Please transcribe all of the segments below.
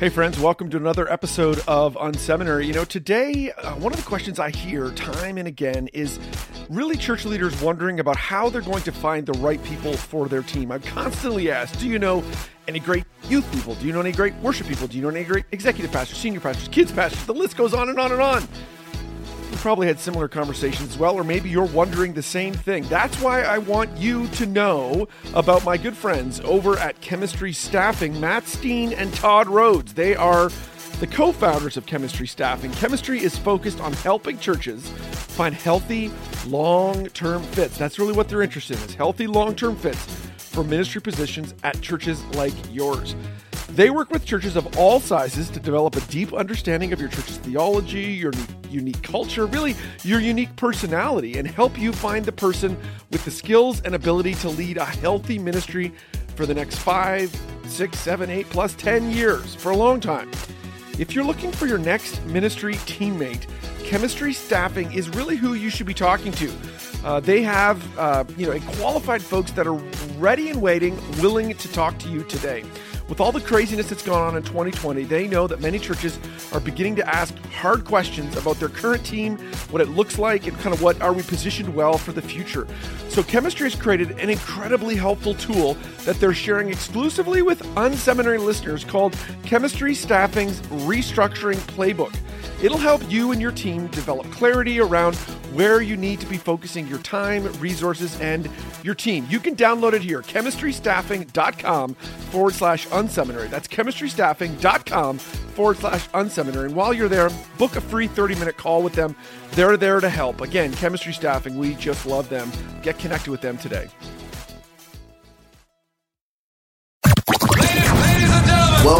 Hey, friends, welcome to another episode of Unseminary. You know, today, uh, one of the questions I hear time and again is really church leaders wondering about how they're going to find the right people for their team. I'm constantly asked, Do you know any great youth people? Do you know any great worship people? Do you know any great executive pastors, senior pastors, kids pastors? The list goes on and on and on. Probably had similar conversations as well, or maybe you're wondering the same thing. That's why I want you to know about my good friends over at Chemistry Staffing, Matt Steen and Todd Rhodes. They are the co founders of Chemistry Staffing. Chemistry is focused on helping churches find healthy, long term fits. That's really what they're interested in, is healthy, long term fits for ministry positions at churches like yours. They work with churches of all sizes to develop a deep understanding of your church's theology, your unique culture, really your unique personality, and help you find the person with the skills and ability to lead a healthy ministry for the next five, six, seven, eight, plus 10 years for a long time. If you're looking for your next ministry teammate, chemistry staffing is really who you should be talking to. Uh, they have, uh, you know, qualified folks that are ready and waiting, willing to talk to you today. With all the craziness that's gone on in 2020, they know that many churches are beginning to ask hard questions about their current team, what it looks like, and kind of what are we positioned well for the future. So, Chemistry has created an incredibly helpful tool that they're sharing exclusively with unseminary listeners called Chemistry Staffing's Restructuring Playbook. It'll help you and your team develop clarity around where you need to be focusing your time, resources, and your team. You can download it here, chemistrystaffing.com forward slash unseminary. That's chemistrystaffing.com forward slash unseminary. And while you're there, book a free 30 minute call with them. They're there to help. Again, chemistry staffing, we just love them. Get connected with them today.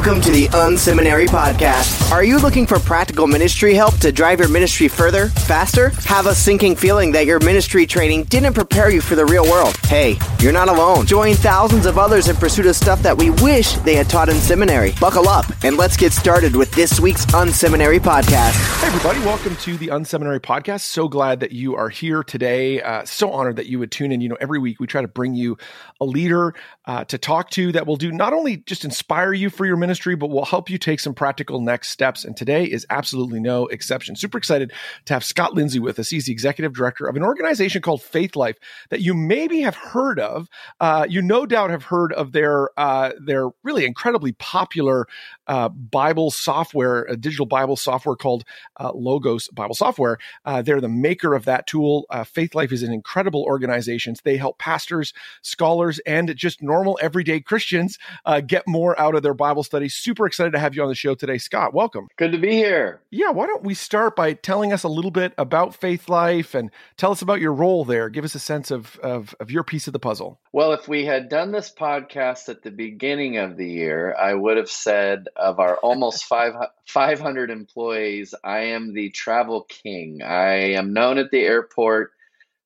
Welcome to the Unseminary Podcast. Are you looking for practical ministry help to drive your ministry further, faster? Have a sinking feeling that your ministry training didn't prepare you for the real world? Hey, you're not alone. Join thousands of others in pursuit of stuff that we wish they had taught in seminary. Buckle up and let's get started with this week's Unseminary Podcast. Hey, everybody, welcome to the Unseminary Podcast. So glad that you are here today. Uh, so honored that you would tune in. You know, every week we try to bring you a leader uh, to talk to that will do not only just inspire you for your ministry, but will help you take some practical next steps. And today is absolutely no exception. Super excited to have Scott Lindsey with us. He's the executive director of an organization called Faithlife that you maybe have heard of. Uh, you no doubt have heard of their uh, their really incredibly popular uh, Bible software, a digital Bible software called uh, Logos Bible Software. Uh, they're the maker of that tool. Uh, Faithlife is an incredible organization. They help pastors, scholars, and just normal everyday Christians uh, get more out of their Bible studies. Super excited to have you on the show today, Scott. Welcome. Good to be here. Yeah, why don't we start by telling us a little bit about Faithlife and tell us about your role there? Give us a sense of, of, of your piece of the puzzle. Well, if we had done this podcast at the beginning of the year, I would have said of our almost five, 500 employees, I am the travel king. I am known at the airport.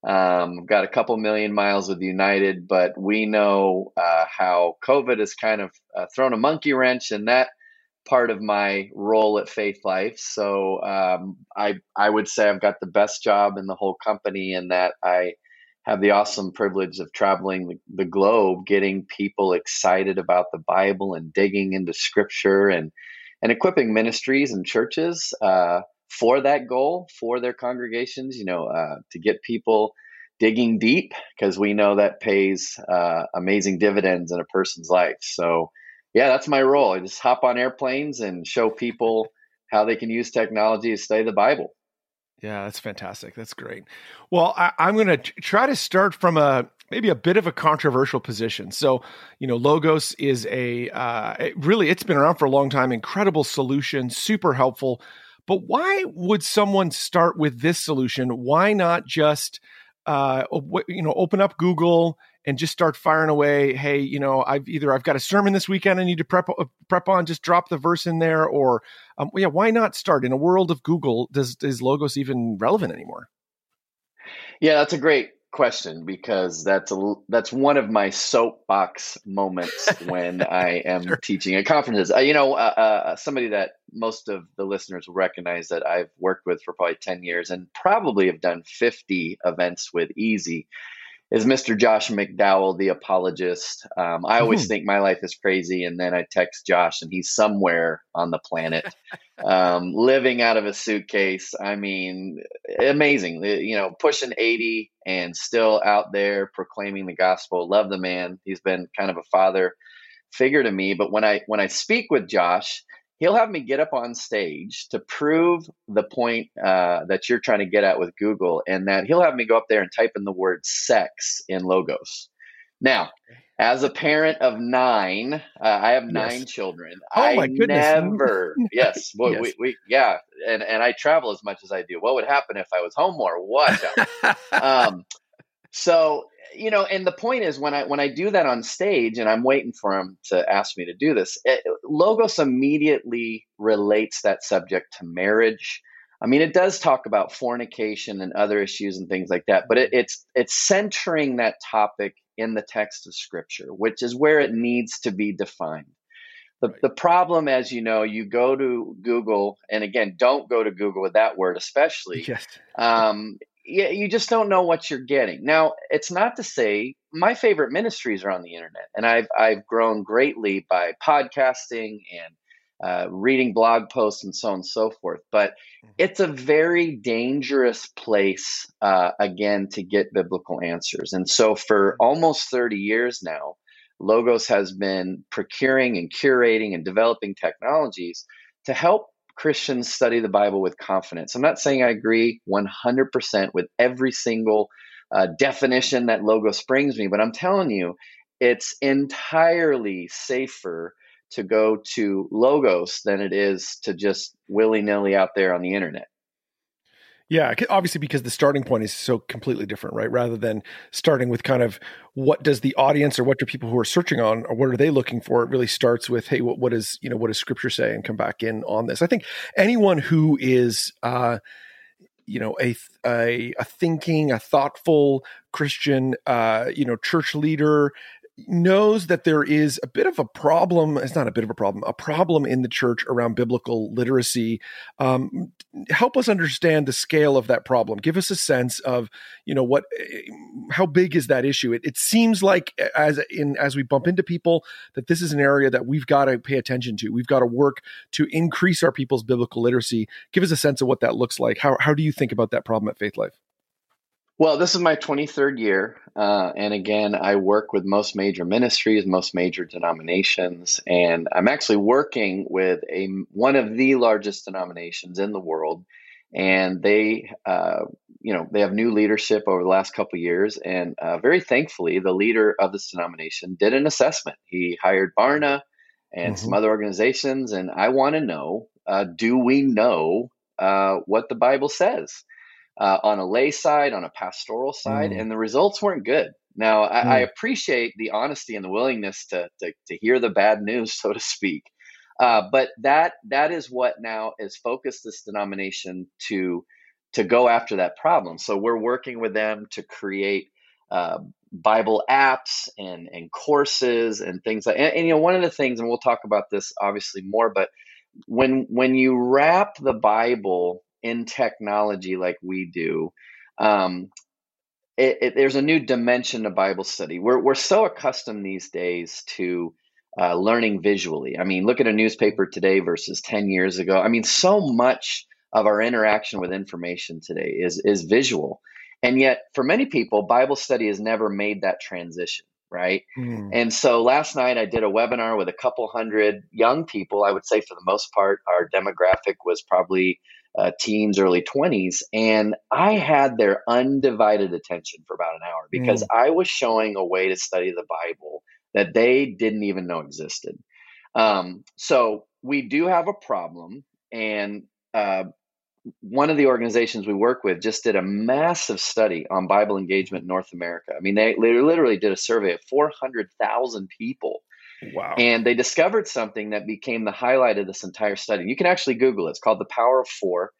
Um, got a couple million miles with United, but we know uh, how COVID has kind of uh, thrown a monkey wrench in that part of my role at Faithlife. So um, I I would say I've got the best job in the whole company in that I have the awesome privilege of traveling the, globe, getting people excited about the Bible and digging into Scripture and and equipping ministries and churches uh, for that goal for their congregations. You know, uh, to get people digging deep because we know that pays uh, amazing dividends in a person's life. So, yeah, that's my role. I just hop on airplanes and show people how they can use technology to study the Bible. Yeah, that's fantastic. That's great. Well, I, am going to try to start from a maybe a bit of a controversial position. So, you know, Logos is a uh, it really it's been around for a long time. Incredible solution, super helpful. But why would someone start with this solution? Why not just uh, you know open up Google and just start firing away. Hey, you know, I've either I've got a sermon this weekend I need to prep uh, prep on, just drop the verse in there, or um, yeah, why not start in a world of Google? Does is Logos even relevant anymore? Yeah, that's a great question because that's a that's one of my soapbox moments when I am sure. teaching at conferences. Uh, you know, uh, uh, somebody that most of the listeners will recognize that I've worked with for probably ten years and probably have done fifty events with Easy is Mr. Josh McDowell, the apologist. Um, I always mm-hmm. think my life is crazy, and then I text Josh, and he's somewhere on the planet, um, living out of a suitcase. I mean, amazing. You know, pushing eighty and still out there proclaiming the gospel. Love the man. He's been kind of a father figure to me. But when I when I speak with Josh, he'll have me get up on stage to prove the point uh, that you're trying to get at with Google, and that he'll have me go up there and type in the word sex in logos. Now, as a parent of nine, uh, I have nine yes. children. Oh I my goodness! Never, yes, well, yes. We, we, yeah, and and I travel as much as I do. What would happen if I was home more? What? um, so you know, and the point is when I when I do that on stage and I'm waiting for him to ask me to do this, it, Logos immediately relates that subject to marriage. I mean, it does talk about fornication and other issues and things like that, but it, it's it's centering that topic in the text of Scripture, which is where it needs to be defined. The, right. the problem, as you know, you go to Google, and again, don't go to Google with that word, especially. Yes. Um, you just don't know what you're getting. Now, it's not to say my favorite ministries are on the internet, and I've I've grown greatly by podcasting and uh, reading blog posts and so on and so forth. But mm-hmm. it's a very dangerous place, uh, again, to get biblical answers. And so, for mm-hmm. almost 30 years now, Logos has been procuring and curating and developing technologies to help Christians study the Bible with confidence. I'm not saying I agree 100% with every single uh, definition that Logos brings me, but I'm telling you, it's entirely safer to go to Logos than it is to just willy nilly out there on the internet. Yeah, obviously because the starting point is so completely different, right? Rather than starting with kind of what does the audience or what do people who are searching on or what are they looking for? It really starts with hey, what, what is you know what does Scripture say, and come back in on this. I think anyone who is uh, you know a a, a thinking, a thoughtful Christian, uh, you know, church leader knows that there is a bit of a problem. It's not a bit of a problem, a problem in the church around biblical literacy. Um, help us understand the scale of that problem. Give us a sense of, you know, what, how big is that issue? It, it seems like as in as we bump into people that this is an area that we've got to pay attention to. We've got to work to increase our people's biblical literacy. Give us a sense of what that looks like. How how do you think about that problem at Faithlife? Well, this is my 23rd year. Uh, and again, I work with most major ministries, most major denominations. And I'm actually working with a, one of the largest denominations in the world. And they, uh, you know, they have new leadership over the last couple years. And uh, very thankfully, the leader of this denomination did an assessment. He hired Barna and mm-hmm. some other organizations. And I want to know uh, do we know uh, what the Bible says? Uh, on a lay side, on a pastoral side, mm. and the results weren't good. Now, I, mm. I, appreciate the honesty and the willingness to, to, to hear the bad news, so to speak. Uh, but that that is what now is focused this denomination to to go after that problem. So we're working with them to create uh, Bible apps and and courses and things like. And, and you know, one of the things, and we'll talk about this obviously more, but when when you wrap the Bible in technology like we do, um, it, it, there's a new dimension to Bible study. We're we're so accustomed these days to uh, learning visually. I mean, look at a newspaper today versus ten years ago. I mean, so much of our interaction with information today is is visual, and yet for many people, Bible study has never made that transition right? Mm. And so last night I did a webinar with a couple hundred young people. I would say for the most part, our demographic was probably uh, teens, early 20s. And I had their undivided attention for about an hour because mm. I was showing a way to study the Bible that they didn't even know existed. Um, so we do have a problem. And uh, one of the organizations we work with just did a massive study on Bible engagement in North America. I mean, they literally did a survey of 400,000 people Wow. And they discovered something that became the highlight of this entire study. You can actually Google it. It's called the power of four.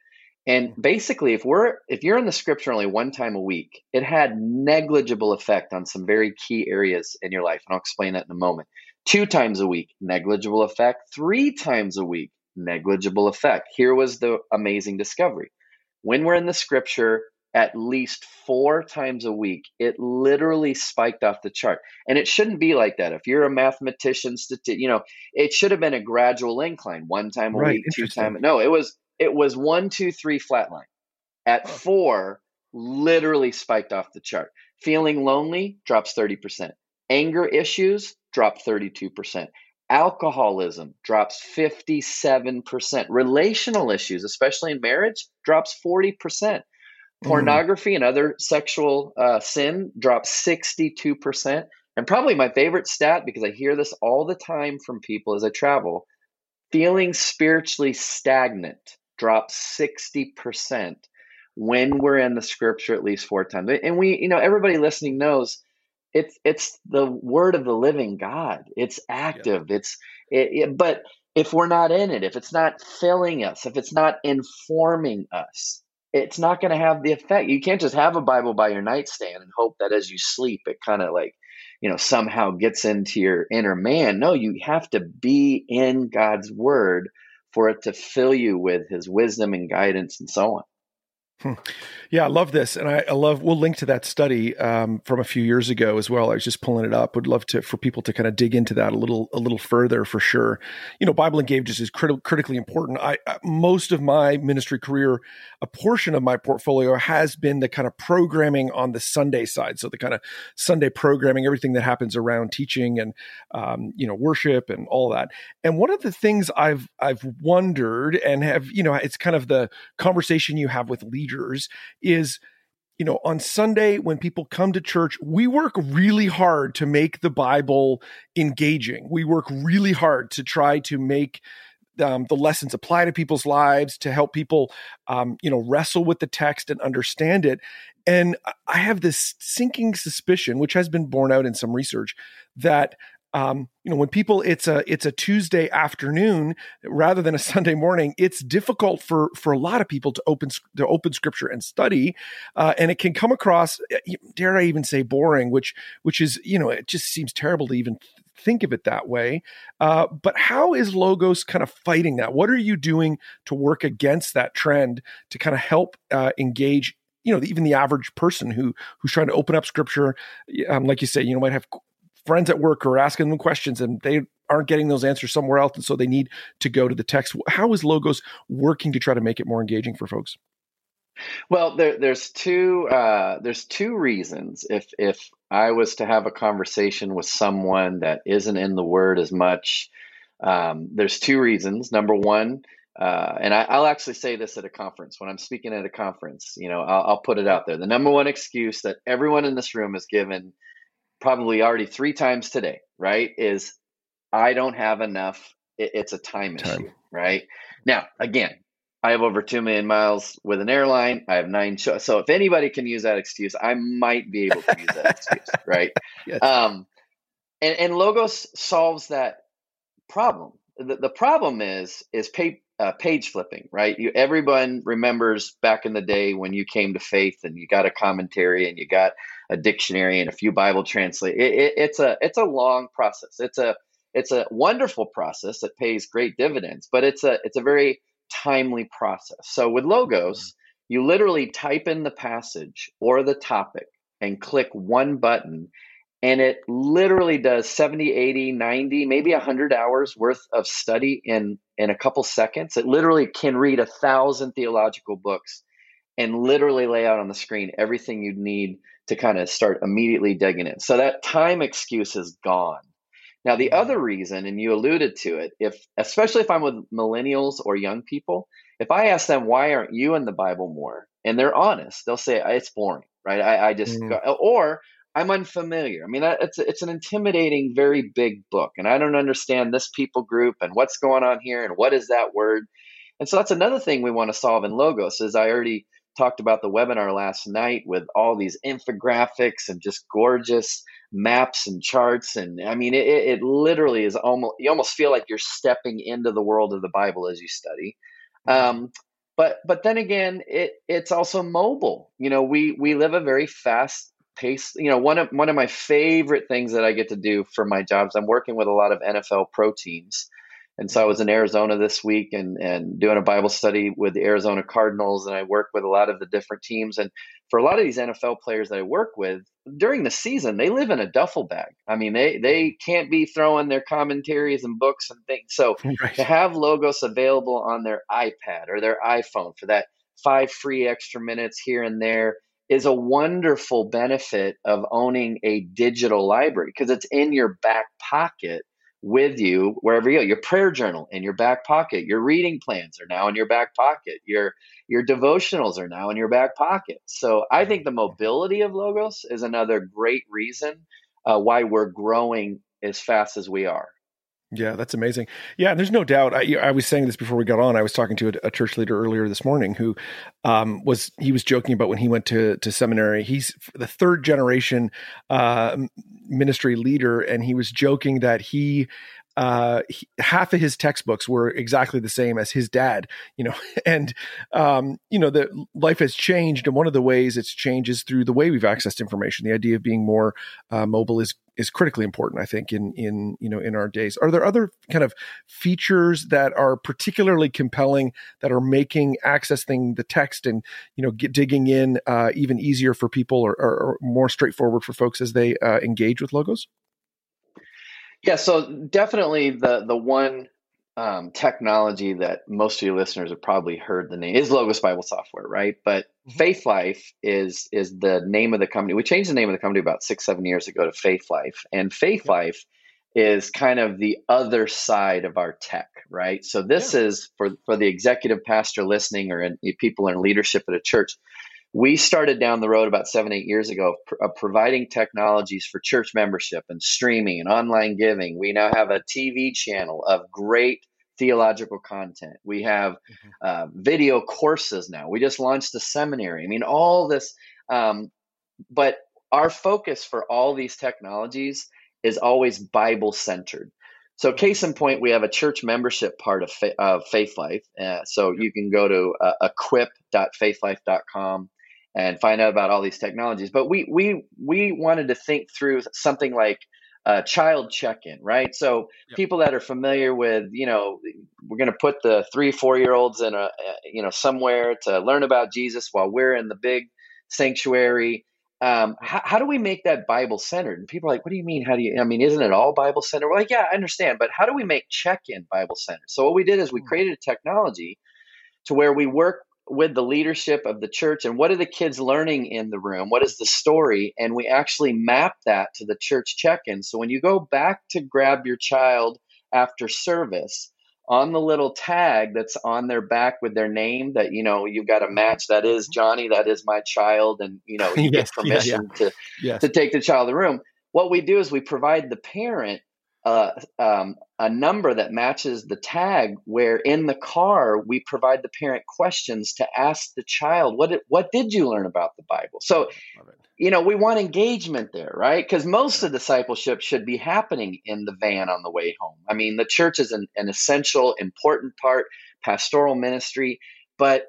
And hmm. basically, if we're if you're in the scripture only one time a week, it had negligible effect on some very key areas in your life. And I'll explain that in a moment. Two times a week, negligible effect. Three times a week, negligible effect. Here was the amazing discovery. When we're in the scripture at least four times a week, it literally spiked off the chart. And it shouldn't be like that. If you're a mathematician, statistic you know, it should have been a gradual incline, one time a right, week, two time. No, it was it was one, two, three, flat line. At four, literally spiked off the chart. Feeling lonely drops 30%. Anger issues drop 32%. Alcoholism drops 57%. Relational issues, especially in marriage, drops 40%. Mm. Pornography and other sexual uh, sin drops 62%. And probably my favorite stat, because I hear this all the time from people as I travel, feeling spiritually stagnant drops 60% when we're in the scripture at least four times. And we, you know, everybody listening knows it's it's the word of the living God. It's active. Yeah. It's it, it, but if we're not in it, if it's not filling us, if it's not informing us, it's not going to have the effect. You can't just have a Bible by your nightstand and hope that as you sleep, it kind of like, you know, somehow gets into your inner man. No, you have to be in God's word for it to fill you with his wisdom and guidance and so on. Hmm. Yeah, I love this, and I, I, love. We'll link to that study um, from a few years ago as well. I was just pulling it up. Would love to for people to kind of dig into that a little a little further for sure. You know, Bible Engaged is criti- critically important. I, I, most of my ministry career, a portion of my portfolio has been the kind of programming on the Sunday side. So the kind of Sunday programming, everything that happens around teaching and um, you know worship and all that. And one of the things I've I've wondered and have you know it's kind of the conversation you have with leaders is you know, on Sunday when people come to church, we work really hard to make the Bible engaging. We work really hard to try to make um, the lessons apply to people's lives, to help people, um, you know, wrestle with the text and understand it. And I have this sinking suspicion, which has been borne out in some research, that um, you know when people it's a it's a tuesday afternoon rather than a sunday morning it's difficult for for a lot of people to open to open scripture and study uh, and it can come across eh, dare i even say boring which which is you know it just seems terrible to even think of it that way. Uh, but how is logos kind of fighting that? What are you doing to work against that trend to kind of help uh, engage you know even the average person who who's trying to open up scripture? Um, like you say you know might have friends at work are asking them questions and they aren't getting those answers somewhere else and so they need to go to the text how is logos working to try to make it more engaging for folks well there, there's two uh, there's two reasons if if i was to have a conversation with someone that isn't in the word as much um, there's two reasons number one uh, and I, will actually say this at a conference when I'm speaking at a conference. You know, I'll, I'll, put it out there. The number one excuse that everyone in this room has given probably already three times today, right? Is I don't have enough. it's a time, time, issue, right? Now, again, I have over 2 million miles with an airline. I have nine shows. So if anybody can use that excuse, I might be able to use that excuse, right? Yes. Um, and, and Logos solves that problem. The, the problem is, is pay, uh, page flipping, right? You, everyone remembers back in the day when you came to faith and you got a commentary and you got a dictionary and a few Bible translate. It, it, it's a it's a long process. It's a it's a wonderful process that pays great dividends, but it's a it's a very timely process. So with logos, mm-hmm. you literally type in the passage or the topic and click one button and it literally does 70 80 90 maybe 100 hours worth of study in in a couple seconds it literally can read a thousand theological books and literally lay out on the screen everything you'd need to kind of start immediately digging in. So that time excuse is gone. Now the other reason, and you alluded to it, if especially if I'm with millennials or young people, if I ask them why aren't you in the Bible more, and they're honest, they'll say it's boring, right? I, I just mm. or I'm unfamiliar. I mean, it's it's an intimidating, very big book, and I don't understand this people group and what's going on here and what is that word. And so that's another thing we want to solve in Logos. Is I already talked about the webinar last night with all these infographics and just gorgeous maps and charts. And i mean it, it literally is almost you almost feel like you're stepping into the world of the bible as you study. Mm-hmm. um, but but then again it it's also mobile. You know we we live a very fast pace. You know one of one of my favorite things that i get to do for my jobs i'm working with a lot of nfl pro teams and so I was in Arizona this week and, and doing a Bible study with the Arizona Cardinals, and I work with a lot of the different teams. And for a lot of these NFL players that I work with, during the season, they live in a duffel bag. I mean, they they can't be throwing their commentaries and books and things. So right. to have logos available on their iPad or their iPhone for that five free extra minutes here and there is a wonderful benefit of owning a digital library because it's in your back pocket with you wherever you go. Your prayer journal in your back pocket. Your reading plans are now in your back pocket. Your your devotionals are now in your back pocket. So I think the mobility of logos is another great reason uh, why we're growing as fast as we are. Yeah, that's amazing. Yeah, there's no doubt. I, I, was saying this before we got on. I was talking to a, a church leader earlier this morning who um, was he was joking about when he went to to seminary. He's the third generation uh, ministry leader, and he was joking that he uh, he, half of his textbooks were exactly the same as his dad, you know, and, um, you know, the life has changed. And one of the ways it's changed is through the way we've accessed information. The idea of being more uh, mobile is, is critically important, I think, in, in, you know, in our days. Are there other kind of features that are particularly compelling that are making accessing the text and, you know, get, digging in uh, even easier for people or, or, or, more straightforward for folks as they uh, engage with logos? Yeah, so definitely the the one um, technology that most of your listeners have probably heard the name is Logos Bible Software, right? But mm-hmm. Faithlife is is the name of the company. We changed the name of the company about six seven years ago to Faithlife, and Faith yeah. Life is kind of the other side of our tech, right? So this yeah. is for for the executive pastor listening or in, people in leadership at a church we started down the road about seven, eight years ago of providing technologies for church membership and streaming and online giving. We now have a TV channel of great theological content. We have mm-hmm. uh, video courses now. We just launched a seminary. I mean, all this. Um, but our focus for all these technologies is always Bible centered. So, case in point, we have a church membership part of, fa- of Faithlife. Uh, so, you can go to uh, equip.faithlife.com and find out about all these technologies. But we we we wanted to think through something like a child check-in, right? So yep. people that are familiar with, you know, we're going to put the three, four-year-olds in a, you know, somewhere to learn about Jesus while we're in the big sanctuary. Um, how, how do we make that Bible centered? And people are like, what do you mean? How do you, I mean, isn't it all Bible centered? We're like, yeah, I understand, but how do we make check in Bible centered? So what we did is we hmm. created a technology to where we work with the leadership of the church and what are the kids learning in the room? What is the story? And we actually map that to the church check-in. So when you go back to grab your child after service on the little tag that's on their back with their name that you know you've got a match that is mm-hmm. johnny that is my child and you know you yes, get permission yeah, yeah. to yes. to take the child to the room. What we do is we provide the parent uh, um, a number that matches the tag where in the car we provide the parent questions to ask the child what did, what did you learn about the bible? So you know we want engagement there right? Because most of discipleship should be happening in the van on the way home. I mean the church is an, an essential important part pastoral ministry but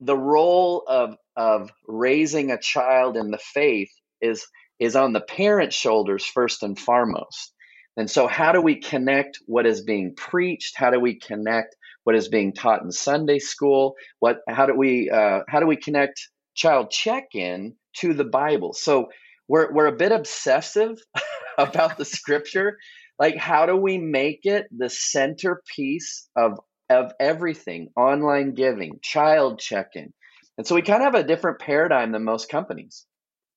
the role of of raising a child in the faith is is on the parent's shoulders first and foremost and so, how do we connect what is being preached? How do we connect what is being taught in Sunday school? What? How do we? Uh, how do we connect child check-in to the Bible? So we're we're a bit obsessive about the Scripture. Like, how do we make it the centerpiece of of everything? Online giving, child check-in, and so we kind of have a different paradigm than most companies.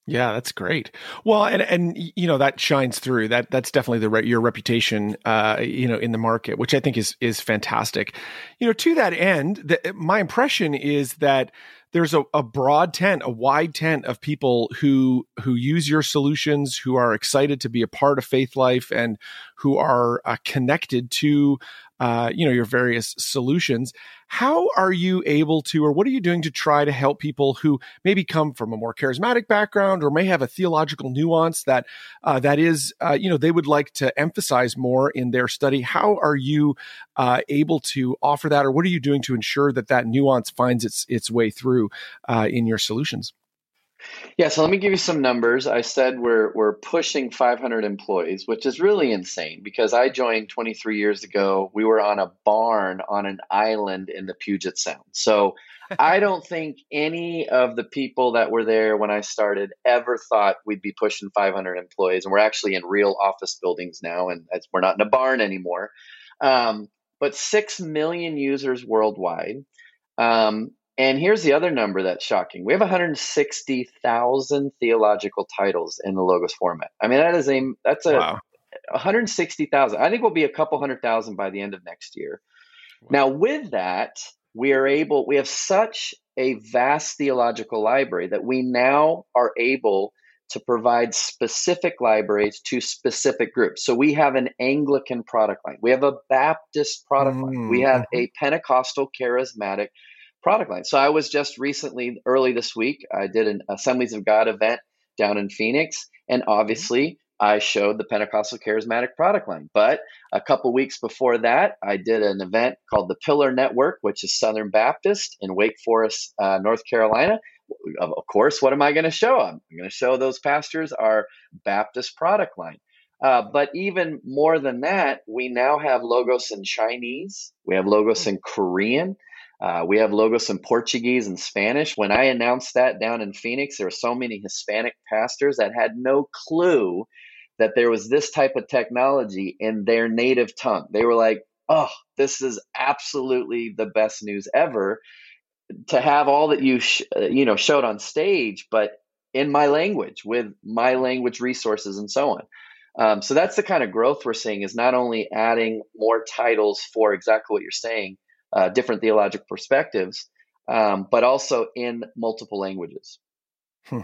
Yeah, that's great. Well, and and you know that shines through. That that's definitely the re- your reputation, uh, you know, in the market, which I think is is fantastic. You know, to that end, the, my impression is that there's a, a broad tent, a wide tent of people who who use your solutions, who are excited to be a part of Faithlife, and who are uh, connected to uh, you know your various solutions. How are you able to or what are you doing to try to help people who maybe come from a more charismatic background or may have a theological nuance that uh, that is uh, you know they would like to emphasize more in their study? How are you uh, able to offer that or what are you doing to ensure that that nuance finds its its way through uh, in your solutions Yeah, so let me give you some numbers. I said we're we're pushing 500 employees, which is really insane because I joined 23 years ago. We were on a barn on an island in the Puget Sound. So I don't think any of the people that were there when I started ever thought we'd be pushing 500 employees, and we're actually in real office buildings now, and we're not in a barn anymore. Um, but six million users worldwide. Um, and here's the other number that's shocking. We have 160,000 theological titles in the Logos format. I mean, that is a that's a wow. 160,000. I think we'll be a couple hundred thousand by the end of next year. Wow. Now, with that, we are able. We have such a vast theological library that we now are able to provide specific libraries to specific groups. So we have an Anglican product line. We have a Baptist product mm-hmm. line. We have mm-hmm. a Pentecostal charismatic product line. So I was just recently, early this week, I did an Assemblies of God event down in Phoenix, and obviously I showed the Pentecostal Charismatic product line. But a couple weeks before that, I did an event called the Pillar Network, which is Southern Baptist in Wake Forest, uh, North Carolina. Of course, what am I going to show them? I'm going to show those pastors our Baptist product line. Uh, but even more than that, we now have logos in Chinese. We have logos in Korean. Uh, we have logos in Portuguese and Spanish. When I announced that down in Phoenix, there were so many Hispanic pastors that had no clue that there was this type of technology in their native tongue. They were like, oh, this is absolutely the best news ever to have all that you sh- uh, you know showed on stage but in my language with my language resources and so on um, so that's the kind of growth we're seeing is not only adding more titles for exactly what you're saying uh, different theological perspectives, um, but also in multiple languages. Hmm.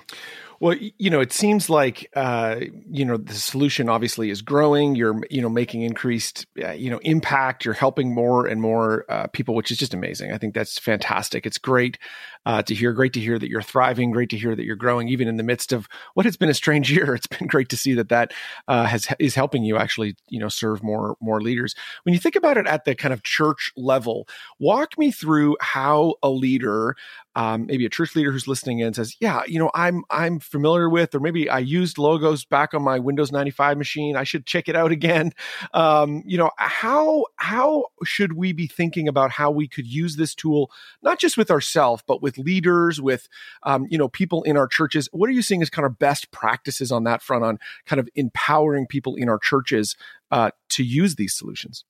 Well, you know, it seems like uh, you know the solution obviously is growing. You're you know making increased uh, you know impact. You're helping more and more uh, people, which is just amazing. I think that's fantastic. It's great uh, to hear. Great to hear that you're thriving. Great to hear that you're growing, even in the midst of what has been a strange year. It's been great to see that that uh, has is helping you actually you know serve more more leaders. When you think about it at the kind of church level, walk me through how a leader um, maybe a church leader who's listening in says, "Yeah, you know, I'm I'm familiar with, or maybe I used logos back on my Windows 95 machine. I should check it out again." Um, you know, how how should we be thinking about how we could use this tool, not just with ourselves, but with leaders, with um, you know, people in our churches? What are you seeing as kind of best practices on that front on kind of empowering people in our churches uh, to use these solutions?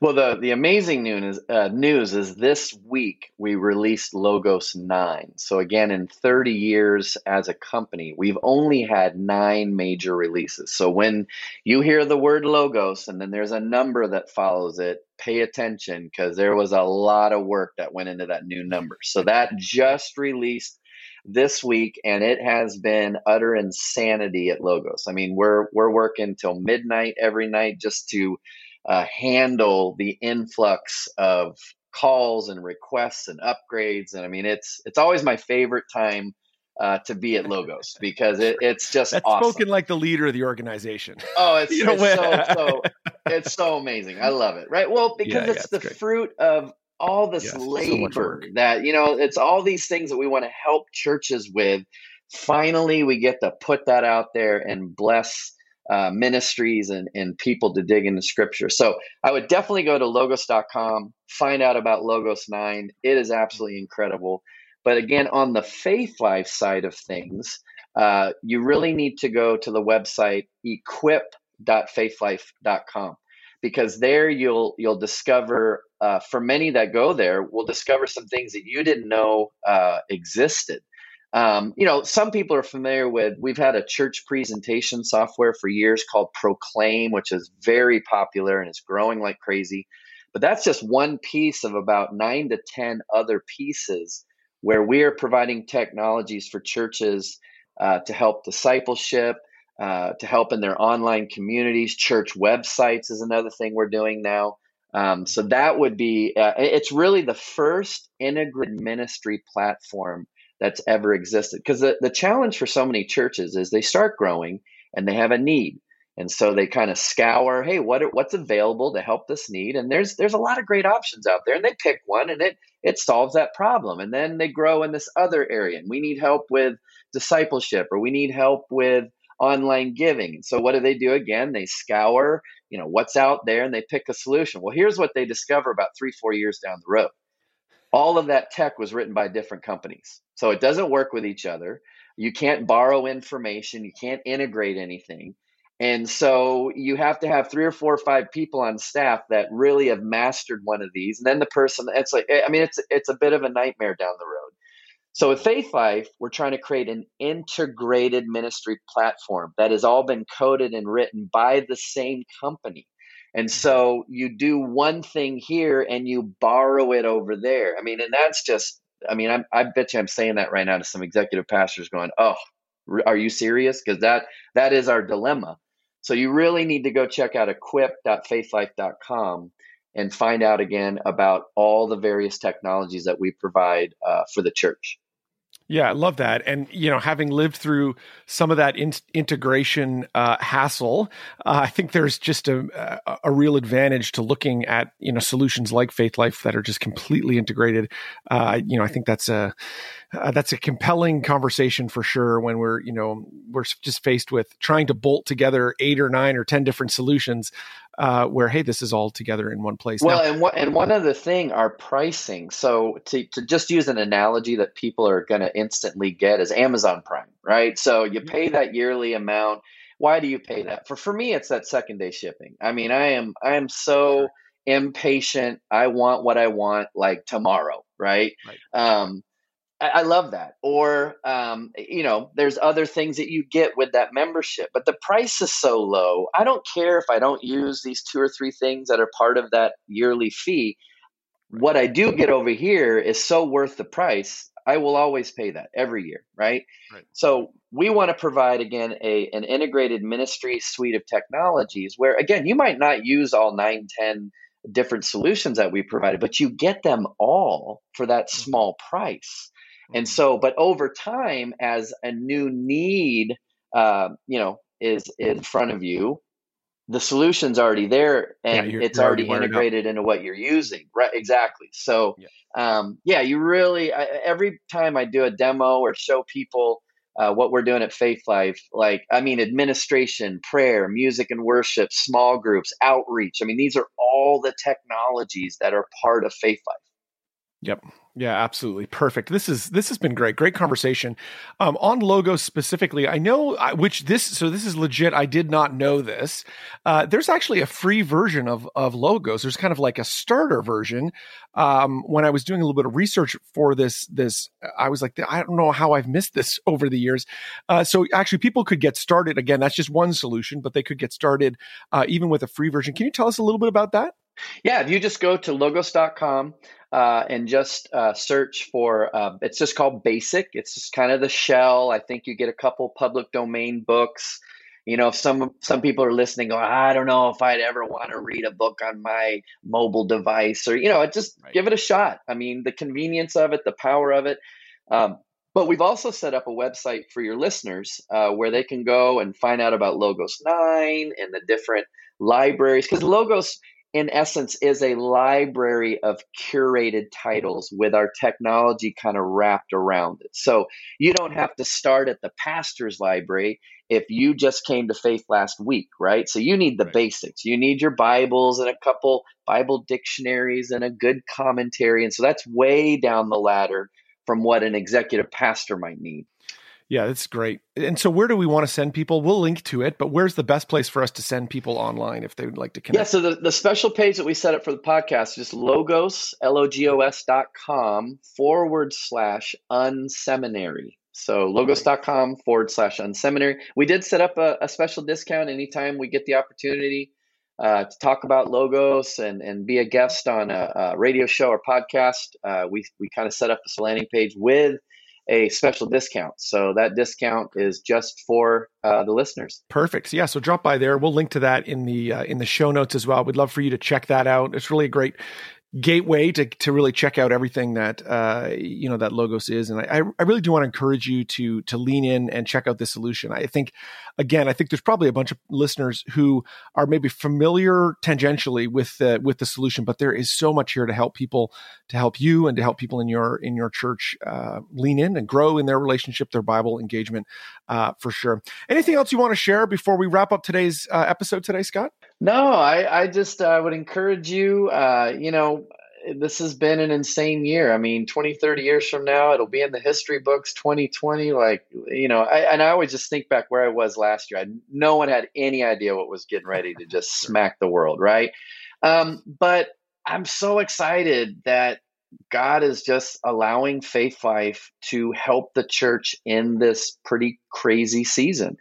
Well, the the amazing news uh, news is this week we released Logos nine. So again, in 30 years as a company, we've only had nine major releases. So when you hear the word Logos and then there's a number that follows it, pay attention because there was a lot of work that went into that new number. So that just released this week and it has been utter insanity at Logos. I mean, we're we're working till midnight every night just to uh, handle the influx of calls and requests and upgrades. And I mean, it's it's always my favorite time uh, to be at Logos because it, it's just That's awesome. spoken like the leader of the organization. Oh, it's, it's so so it's so amazing. I love it. Right? Well, because yeah, it's yeah, the great. fruit of all this labor so that you know it's all these things that we want to help churches with finally we get to put that out there and bless uh, ministries and, and people to dig into scripture. So I would definitely go to logos.com, find out about Logos 9. It is absolutely incredible. But again, on the Faithlife side of things, uh, you really need to go to the website equip.faithlife.com because there you'll you'll discover uh, for many that go there will discover some things that you didn't know uh, existed um, you know, some people are familiar with, we've had a church presentation software for years called Proclaim, which is very popular and is growing like crazy. But that's just one piece of about nine to 10 other pieces where we are providing technologies for churches uh, to help discipleship, uh, to help in their online communities. Church websites is another thing we're doing now. Um, so that would be, uh, it's really the first integrated ministry platform that's ever existed. Because the, the challenge for so many churches is they start growing and they have a need. And so they kind of scour, hey, what what's available to help this need? And there's there's a lot of great options out there, and they pick one, and it it solves that problem. And then they grow in this other area, and we need help with discipleship or we need help with online giving. So what do they do again? They scour, you know, what's out there and they pick a solution. Well, here's what they discover about three, four years down the road. All of that tech was written by different companies. So it doesn't work with each other. You can't borrow information, you can't integrate anything. And so you have to have three or four or five people on staff that really have mastered one of these. And then the person, it's like, I mean, it's it's a bit of a nightmare down the road. So with Faithlife, we're trying to create an integrated ministry platform that has all been coded and written by the same company. And so you do one thing here and you borrow it over there. I mean, and that's just, I mean, I'm, I bet you I'm saying that right now to some executive pastors going, oh, are you serious? Because that that is our dilemma. So you really need to go check out equip.faithlife.com and find out again about all the various technologies that we provide uh, for the church. Yeah, I love that. And, you know, having lived through some of that in- integration uh, hassle, uh, I think there's just a, a real advantage to looking at, you know, solutions like Faithlife that are just completely integrated. Uh, you know, I think that's a, uh, that's a compelling conversation for sure when we're, you know, we're just faced with trying to bolt together eight or nine or 10 different solutions uh, where hey, this is all together in one place. Well, now, and what and one other thing, our pricing. So to to just use an analogy that people are going to instantly get is Amazon Prime, right? So you mm-hmm. pay that yearly amount. Why do you pay that? For for me, it's that second day shipping. I mean, I am I am so impatient. I want what I want like tomorrow, right? right. Um, I, love that. Or, um, you know, there's other things that you get with that membership, but the price is so low. I don't care if I don't use these two or three things that are part of that yearly fee. What I do get over here is so worth the price. I will always pay that every year, right? right. So we want to provide again a an integrated ministry suite of technologies where again you might not use all nine, ten different solutions that we provided, but you get them all for that mm-hmm. small price. And so, but over time, as a new need, uh, you know, is in front of you, the solution's already there and yeah, it's already, already integrated into what you're using. Right. Exactly. So, yeah, um, yeah you really, I, every time I do a demo or show people uh, what we're doing at Faithlife, like, I mean, administration, prayer, music and worship, small groups, outreach. I mean, these are all the technologies that are part of Faithlife. Yep. Yeah, absolutely. Perfect. This is this has been great. Great conversation. Um, on logos specifically, I know which this so this is legit. I did not know this. Uh, there's actually a free version of of logos. There's kind of like a starter version. Um, when I was doing a little bit of research for this, this I was like, I don't know how I've missed this over the years. Uh, so actually, people could get started. Again, that's just one solution, but they could get started uh, even with a free version. Can you tell us a little bit about that? Yeah, if you just go to logos.com uh, and just uh, search for uh, it's just called basic. It's just kind of the shell. I think you get a couple public domain books. You know if some some people are listening going i don't know if i'd ever want to read a book on my mobile device or you know just right. give it a shot. I mean the convenience of it the power of it. Um, but we've also set up a website for your listeners uh, where they can go and find out about logos 9 and the different libraries because logos in essence is a library of curated titles with our technology kind of wrapped around it. So you don't have to start at the pastor's library if you just came to faith last week, right? So you need the right. basics. You need your Bibles and a couple Bible dictionaries and a good commentary. And so that's way down the ladder from what an executive pastor might need. Yeah, that's great. And so, where do we want to send people? We'll link to it, but where's the best place for us to send people online if they would like to connect? Yeah, so the, the special page that we set up for the podcast is just logos, L O G O S dot com forward slash unseminary. So logos.com forward slash unseminary. We did set up a, a special discount anytime we get the opportunity uh, to talk about logos and, and be a guest on a, a radio show or podcast. Uh, we, we kind of set up this landing page with a special discount. So that discount is just for uh, the listeners. Perfect. Yeah. So drop by there. We'll link to that in the uh, in the show notes as well. We'd love for you to check that out. It's really a great gateway to, to really check out everything that uh, you know that logos is. And I, I really do want to encourage you to to lean in and check out this solution. I think again i think there's probably a bunch of listeners who are maybe familiar tangentially with the with the solution but there is so much here to help people to help you and to help people in your in your church uh, lean in and grow in their relationship their bible engagement uh, for sure. Anything else you want to share before we wrap up today's uh, episode today scott no, I, I just uh, would encourage you. Uh, you know, this has been an insane year. I mean, 20, 30 years from now, it'll be in the history books, 2020. Like, you know, I, and I always just think back where I was last year. I, no one had any idea what was getting ready to just smack the world, right? Um, but I'm so excited that God is just allowing Faithlife to help the church in this pretty crazy season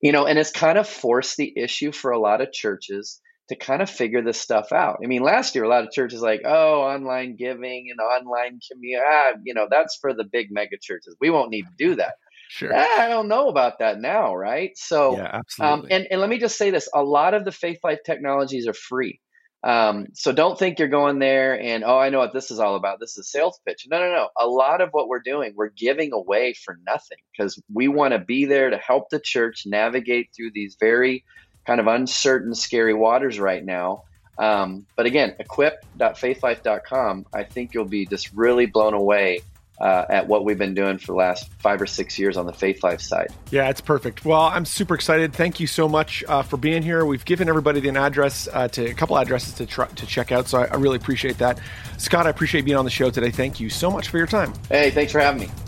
you know, and it's kind of forced the issue for a lot of churches to kind of figure this stuff out. I mean, last year a lot of churches like, oh, online giving and online community, ah, you know, that's for the big mega churches. We won't need to do that. Sure. Ah, I don't know about that now, right? So, yeah, um, absolutely. Um, and, and let me just say this: a lot of the Faithlife technologies are free. Um, so don't think you're going there and oh, I know what this is all about. This is a sales pitch. No, no, no. A lot of what we're doing, we're giving away for nothing because we want to be there to help the church navigate through these very kind of uncertain, scary waters right now. Um, but again, equip.faithlife.com. I think you'll be just really blown away uh, at what we've been doing for the last five or six years on the Faithlife side. Yeah, it's perfect. Well, I'm super excited. Thank you so much uh, for being here. We've given everybody an address uh, to a couple addresses to try, to check out, so I, I really appreciate that. Scott, I appreciate being on the show today. Thank you so much for your time. Hey, thanks for having me.